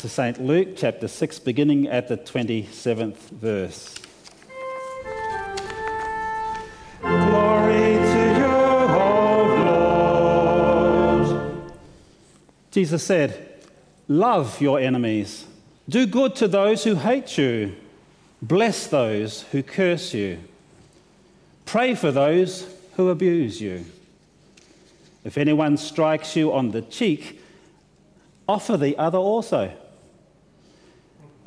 to St. Luke, chapter 6, beginning at the 27th verse. Glory to you, O Lord. Jesus said, Love your enemies, do good to those who hate you, bless those who curse you, pray for those who abuse you. If anyone strikes you on the cheek, offer the other also.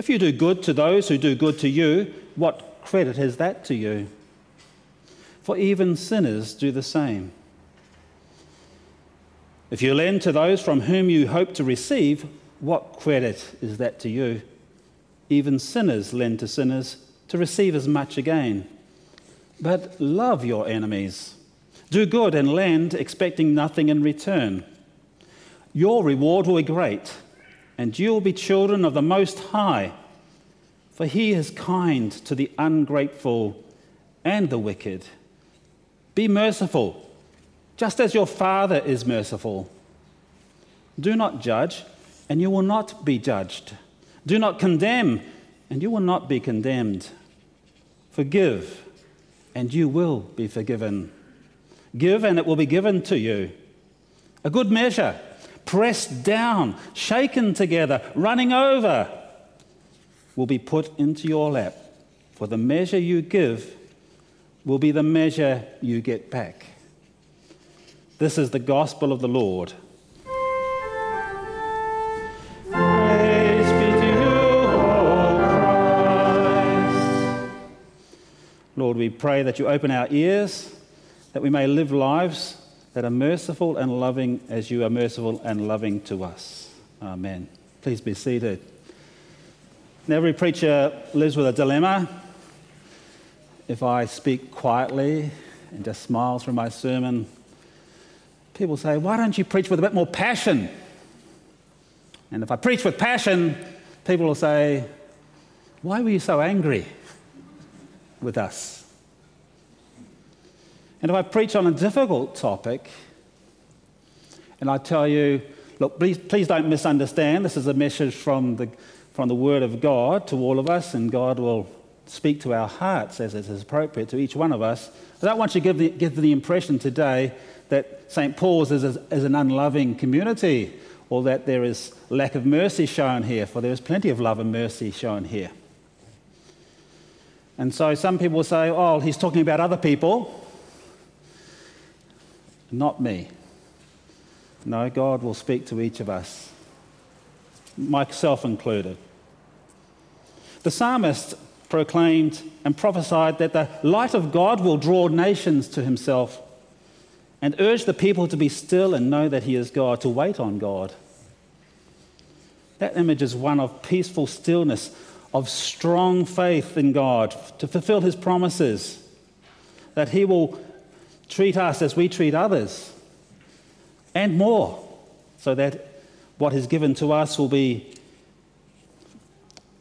If you do good to those who do good to you, what credit is that to you? For even sinners do the same. If you lend to those from whom you hope to receive, what credit is that to you? Even sinners lend to sinners to receive as much again. But love your enemies. Do good and lend, expecting nothing in return. Your reward will be great, and you will be children of the Most High, for He is kind to the ungrateful and the wicked. Be merciful, just as your Father is merciful. Do not judge, and you will not be judged. Do not condemn, and you will not be condemned. Forgive, and you will be forgiven. Give, and it will be given to you. A good measure pressed down, shaken together, running over, will be put into your lap. For the measure you give will be the measure you get back. This is the gospel of the Lord. Lord, we pray that you open our ears, that we may live lives that are merciful and loving as you are merciful and loving to us. Amen. Please be seated. Now, every preacher lives with a dilemma. If I speak quietly and just smile through my sermon, people say, Why don't you preach with a bit more passion? And if I preach with passion, people will say, Why were you so angry with us? And if I preach on a difficult topic and I tell you, look, please, please don't misunderstand, this is a message from the, from the Word of God to all of us, and God will speak to our hearts as it is appropriate to each one of us. I don't want you to give the, give the impression today that St. Paul's is, is an unloving community or that there is lack of mercy shown here, for there is plenty of love and mercy shown here. And so some people say, oh, he's talking about other people not me. No, God will speak to each of us, myself included. The psalmist proclaimed and prophesied that the light of God will draw nations to himself and urged the people to be still and know that he is God, to wait on God. That image is one of peaceful stillness, of strong faith in God to fulfill his promises, that he will treat us as we treat others, and more, so that what is given to us will be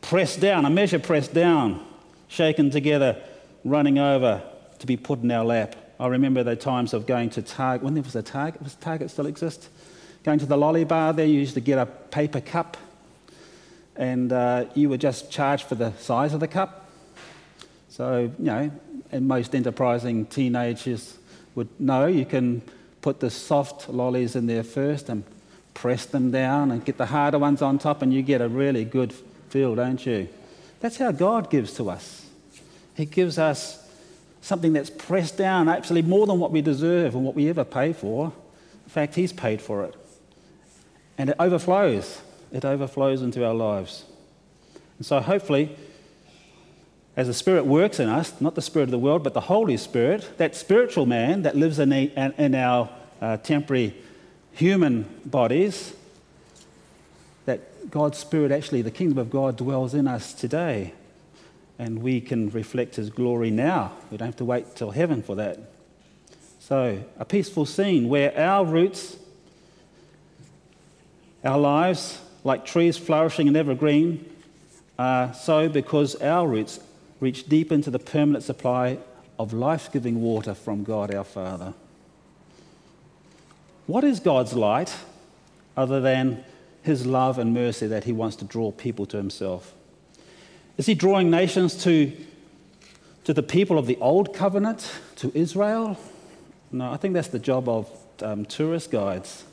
pressed down, a measure pressed down, shaken together, running over to be put in our lap. I remember the times of going to Target, when there was a Target, was Target still exist? Going to the lolly bar there, you used to get a paper cup, and uh, you were just charged for the size of the cup. So, you know, and most enterprising teenagers would know you can put the soft lollies in there first and press them down and get the harder ones on top, and you get a really good feel, don't you? That's how God gives to us. He gives us something that's pressed down, actually more than what we deserve and what we ever pay for. In fact, He's paid for it. And it overflows. It overflows into our lives. And so, hopefully, as the Spirit works in us, not the Spirit of the world, but the Holy Spirit, that spiritual man that lives in, in our uh, temporary human bodies, that God's Spirit, actually, the kingdom of God dwells in us today. And we can reflect His glory now. We don't have to wait till heaven for that. So, a peaceful scene where our roots, our lives, like trees flourishing and evergreen, are so because our roots reach deep into the permanent supply of life giving water from God our Father. What is God's light other than his love and mercy that he wants to draw people to himself? Is he drawing nations to, to the people of the old covenant, to Israel? No, I think that's the job of um, tourist guides.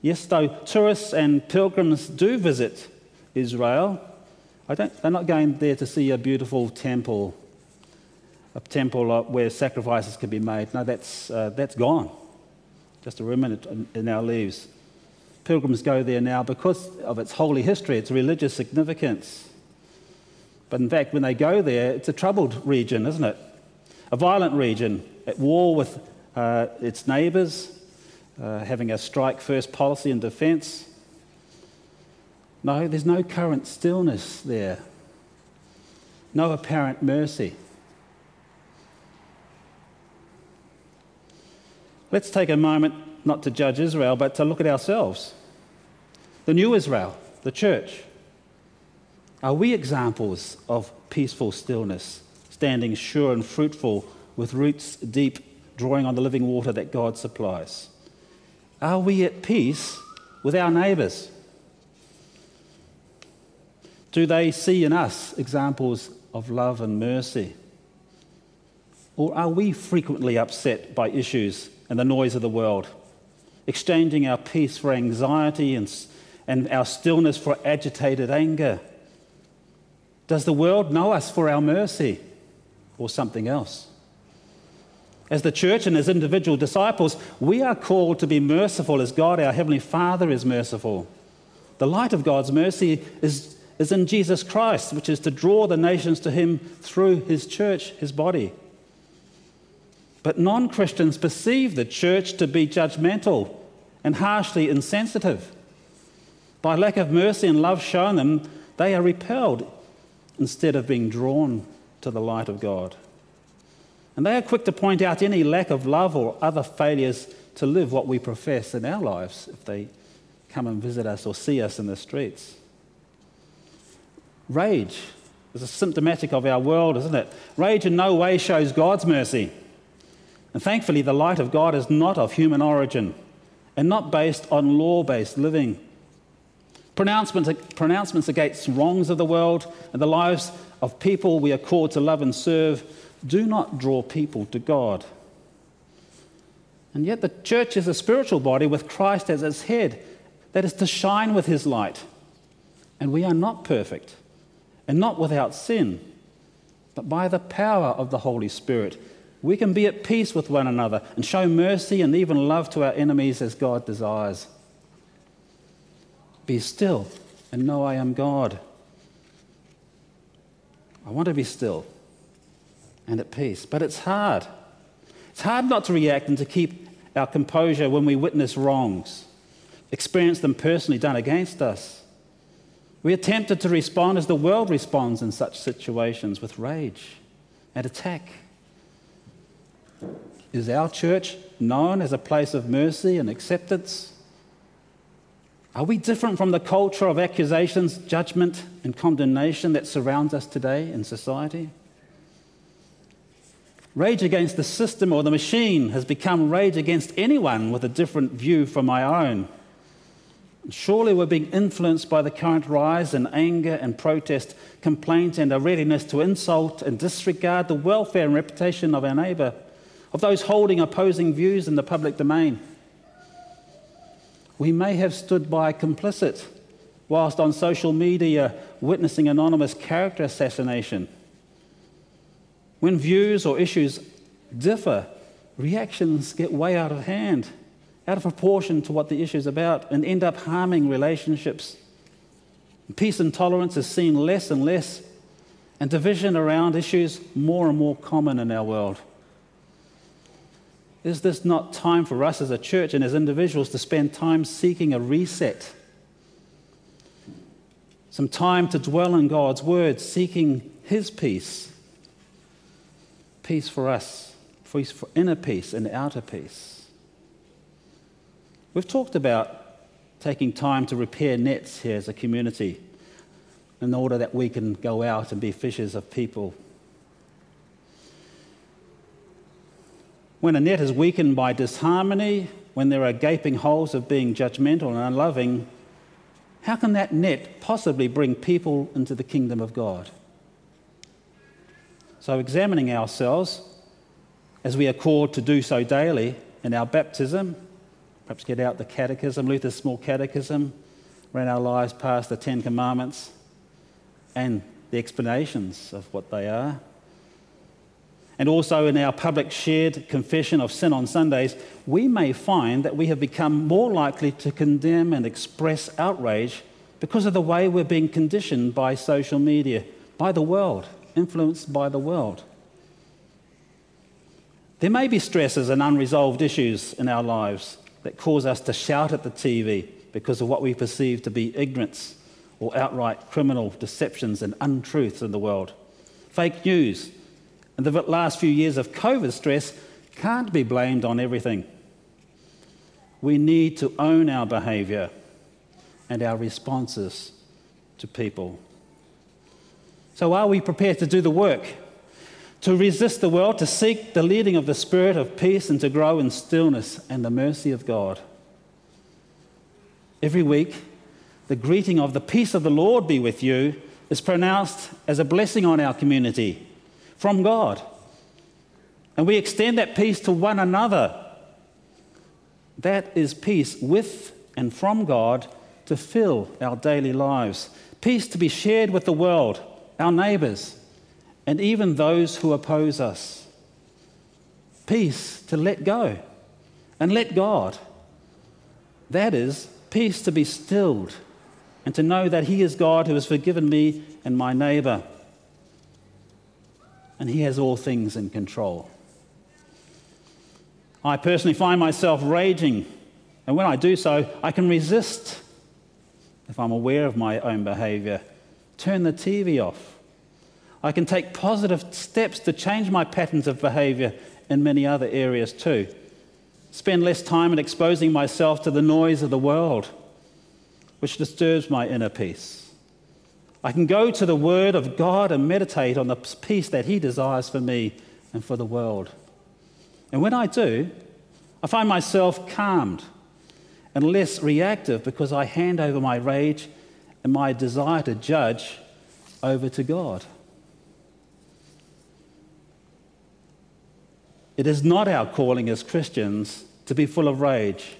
Yes, though tourists and pilgrims do visit Israel, they're not going there to see a beautiful temple, a temple where sacrifices can be made. No, that's, uh, that's gone just a remnant in our leaves. Pilgrims go there now because of its holy history, its religious significance. But in fact, when they go there, it's a troubled region, isn't it? A violent region, at war with uh, its neighbours, uh, having a strike first policy and defence. No, there's no current stillness there, no apparent mercy. Let's take a moment not to judge Israel, but to look at ourselves. The new Israel, the church. Are we examples of peaceful stillness, standing sure and fruitful with roots deep, drawing on the living water that God supplies? Are we at peace with our neighbours? Do they see in us examples of love and mercy? Or are we frequently upset by issues and the noise of the world, exchanging our peace for anxiety and, and our stillness for agitated anger? Does the world know us for our mercy or something else? As the church and as individual disciples, we are called to be merciful as God, our Heavenly Father, is merciful. The light of God's mercy is, is in Jesus Christ, which is to draw the nations to Him through His church, His body. But non Christians perceive the church to be judgmental and harshly insensitive. By lack of mercy and love shown them, they are repelled instead of being drawn to the light of God. And they are quick to point out any lack of love or other failures to live what we profess in our lives if they come and visit us or see us in the streets. Rage is a symptomatic of our world, isn't it? Rage in no way shows God's mercy. And thankfully, the light of God is not of human origin and not based on law based living. Pronouncements, pronouncements against wrongs of the world and the lives of people we are called to love and serve do not draw people to God. And yet, the church is a spiritual body with Christ as its head that is to shine with his light. And we are not perfect and not without sin, but by the power of the Holy Spirit we can be at peace with one another and show mercy and even love to our enemies as God desires. Be still and know I am God. I want to be still and at peace, but it's hard. It's hard not to react and to keep our composure when we witness wrongs, experience them personally done against us. We are tempted to respond as the world responds in such situations with rage and attack. Is our church known as a place of mercy and acceptance? Are we different from the culture of accusations, judgment, and condemnation that surrounds us today in society? Rage against the system or the machine has become rage against anyone with a different view from my own. Surely we're being influenced by the current rise in anger and protest, complaint, and a readiness to insult and disregard the welfare and reputation of our neighbour of those holding opposing views in the public domain. We may have stood by complicit whilst on social media witnessing anonymous character assassination. When views or issues differ, reactions get way out of hand, out of proportion to what the issue is about, and end up harming relationships. Peace and tolerance is seen less and less, and division around issues more and more common in our world. Is this not time for us as a church and as individuals to spend time seeking a reset? Some time to dwell in God's word, seeking His peace. Peace for us, for inner peace and outer peace. We've talked about taking time to repair nets here as a community in order that we can go out and be fishers of people When a net is weakened by disharmony, when there are gaping holes of being judgmental and unloving, how can that net possibly bring people into the kingdom of God? So, examining ourselves as we are called to do so daily in our baptism, perhaps get out the catechism, Luther's small catechism, run our lives past the Ten Commandments and the explanations of what they are and also in our public shared confession of sin on Sundays, we may find that we have become more likely to condemn and express outrage because of the way we're being conditioned by social media, by the world, influenced by the world. There may be stresses and unresolved issues in our lives that cause us to shout at the TV because of what we perceive to be ignorance or outright criminal deceptions and untruths in the world. Fake news and the last few years of COVID stress can't be blamed on everything. We need to own our behaviour and our responses to people. So, are we prepared to do the work? To resist the world, to seek the leading of the Spirit of peace, and to grow in stillness and the mercy of God? Every week, the greeting of the peace of the Lord be with you is pronounced as a blessing on our community from God. And we extend that peace to one another. That is peace with and from God to fill our daily lives. Peace to be shared with the world, our neighbours, and even those who oppose us. Peace to let go and let God. That is peace to be stilled and to know that He is God who has forgiven me and my neighbour and He has all things in control. I personally find myself raging, and when I do so, I can resist if I'm aware of my own behavior. Turn the TV off. I can take positive steps to change my patterns of behavior in many other areas too. Spend less time in exposing myself to the noise of the world, which disturbs my inner peace. I can go to the Word of God and meditate on the peace that He desires for me and for the world. And when I do, I find myself calmed and less reactive because I hand over my rage and my desire to judge over to God. It is not our calling as Christians to be full of rage,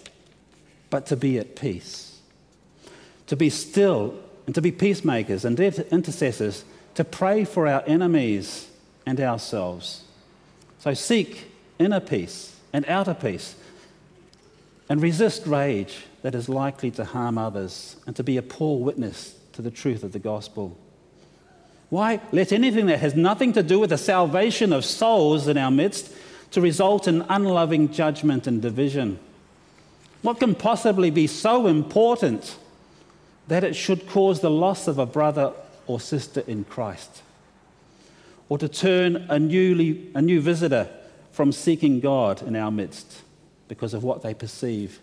but to be at peace, to be still and to be peacemakers and intercessors, to pray for our enemies and ourselves. So seek inner peace and outer peace, and resist rage that is likely to harm others, and to be a poor witness to the truth of the gospel. Why let anything that has nothing to do with the salvation of souls in our midst to result in unloving judgment and division? What can possibly be so important that it should cause the loss of a brother or sister in Christ, or to turn a, newly, a new visitor from seeking God in our midst because of what they perceive,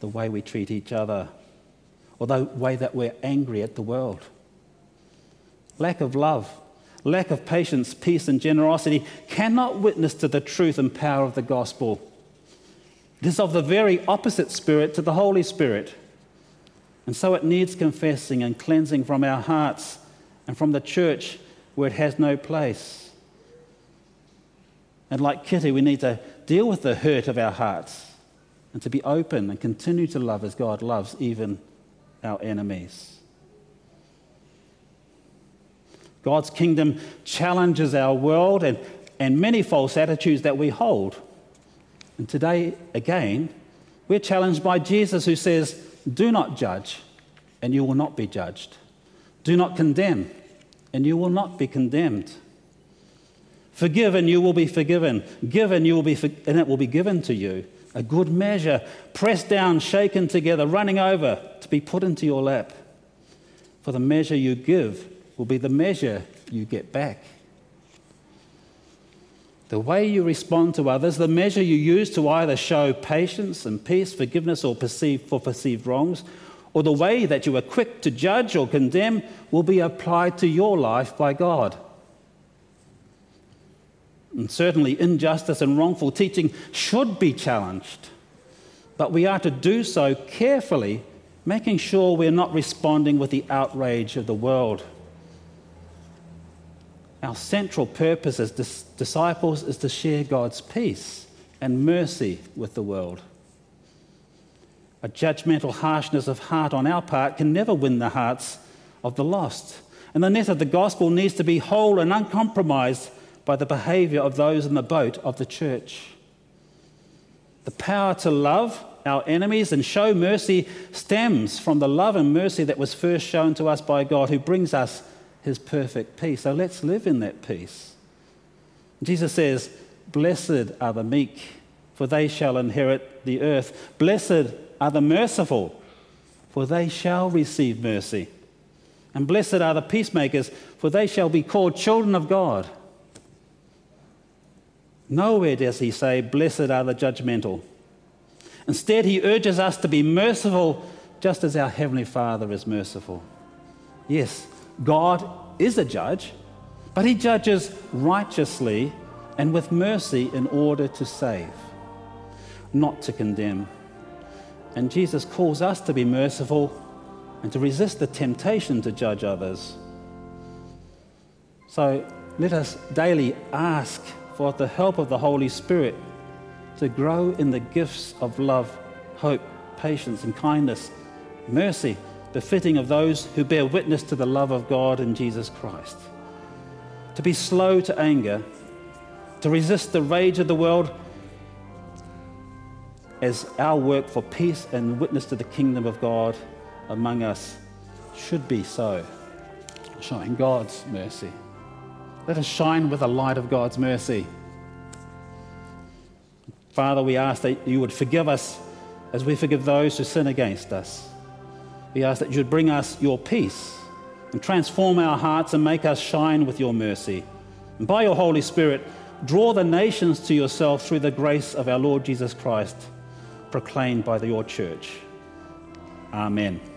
the way we treat each other, or the way that we're angry at the world. Lack of love, lack of patience, peace, and generosity cannot witness to the truth and power of the gospel. It is of the very opposite spirit to the Holy Spirit. And so it needs confessing and cleansing from our hearts and from the church where it has no place. And like Kitty, we need to deal with the hurt of our hearts and to be open and continue to love as God loves even our enemies. God's kingdom challenges our world and, and many false attitudes that we hold. And today, again, we're challenged by Jesus who says, Do not judge, and you will not be judged. Do not condemn, and you will not be condemned. Forgive, and you will be forgiven. Give, and, you will be for- and it will be given to you. A good measure, pressed down, shaken together, running over, to be put into your lap. For the measure you give will be the measure you get back. The way you respond to others, the measure you use to either show patience and peace, forgiveness, or perceive for perceived wrongs, or the way that you are quick to judge or condemn will be applied to your life by God. And certainly, injustice and wrongful teaching should be challenged. But we are to do so carefully, making sure we're not responding with the outrage of the world. Our central purpose as dis- disciples is to share God's peace and mercy with the world. A judgmental harshness of heart on our part can never win the hearts of the lost. And the net of the gospel needs to be whole and uncompromised by the behavior of those in the boat of the church. The power to love our enemies and show mercy stems from the love and mercy that was first shown to us by God, who brings us his perfect peace. So let's live in that peace. Jesus says, Blessed are the meek, for they shall inherit the earth. Blessed are the merciful, for they shall receive mercy. And blessed are the peacemakers, for they shall be called children of God. Nowhere does he say, Blessed are the judgmental. Instead, he urges us to be merciful just as our Heavenly Father is merciful. Yes, God is a judge, but he judges righteously and with mercy in order to save, not to condemn. And Jesus calls us to be merciful and to resist the temptation to judge others. So let us daily ask for the help of the Holy Spirit to grow in the gifts of love, hope, patience, and kindness, mercy, befitting of those who bear witness to the love of God in Jesus Christ. To be slow to anger, to resist the rage of the world as our work for peace and witness to the kingdom of God among us should be so, showing God's mercy. Let us shine with the light of God's mercy. Father, we ask that you would forgive us as we forgive those who sin against us. We ask that you would bring us your peace and transform our hearts and make us shine with your mercy. And by your Holy Spirit, draw the nations to yourself through the grace of our Lord Jesus Christ, proclaimed by your church. Amen.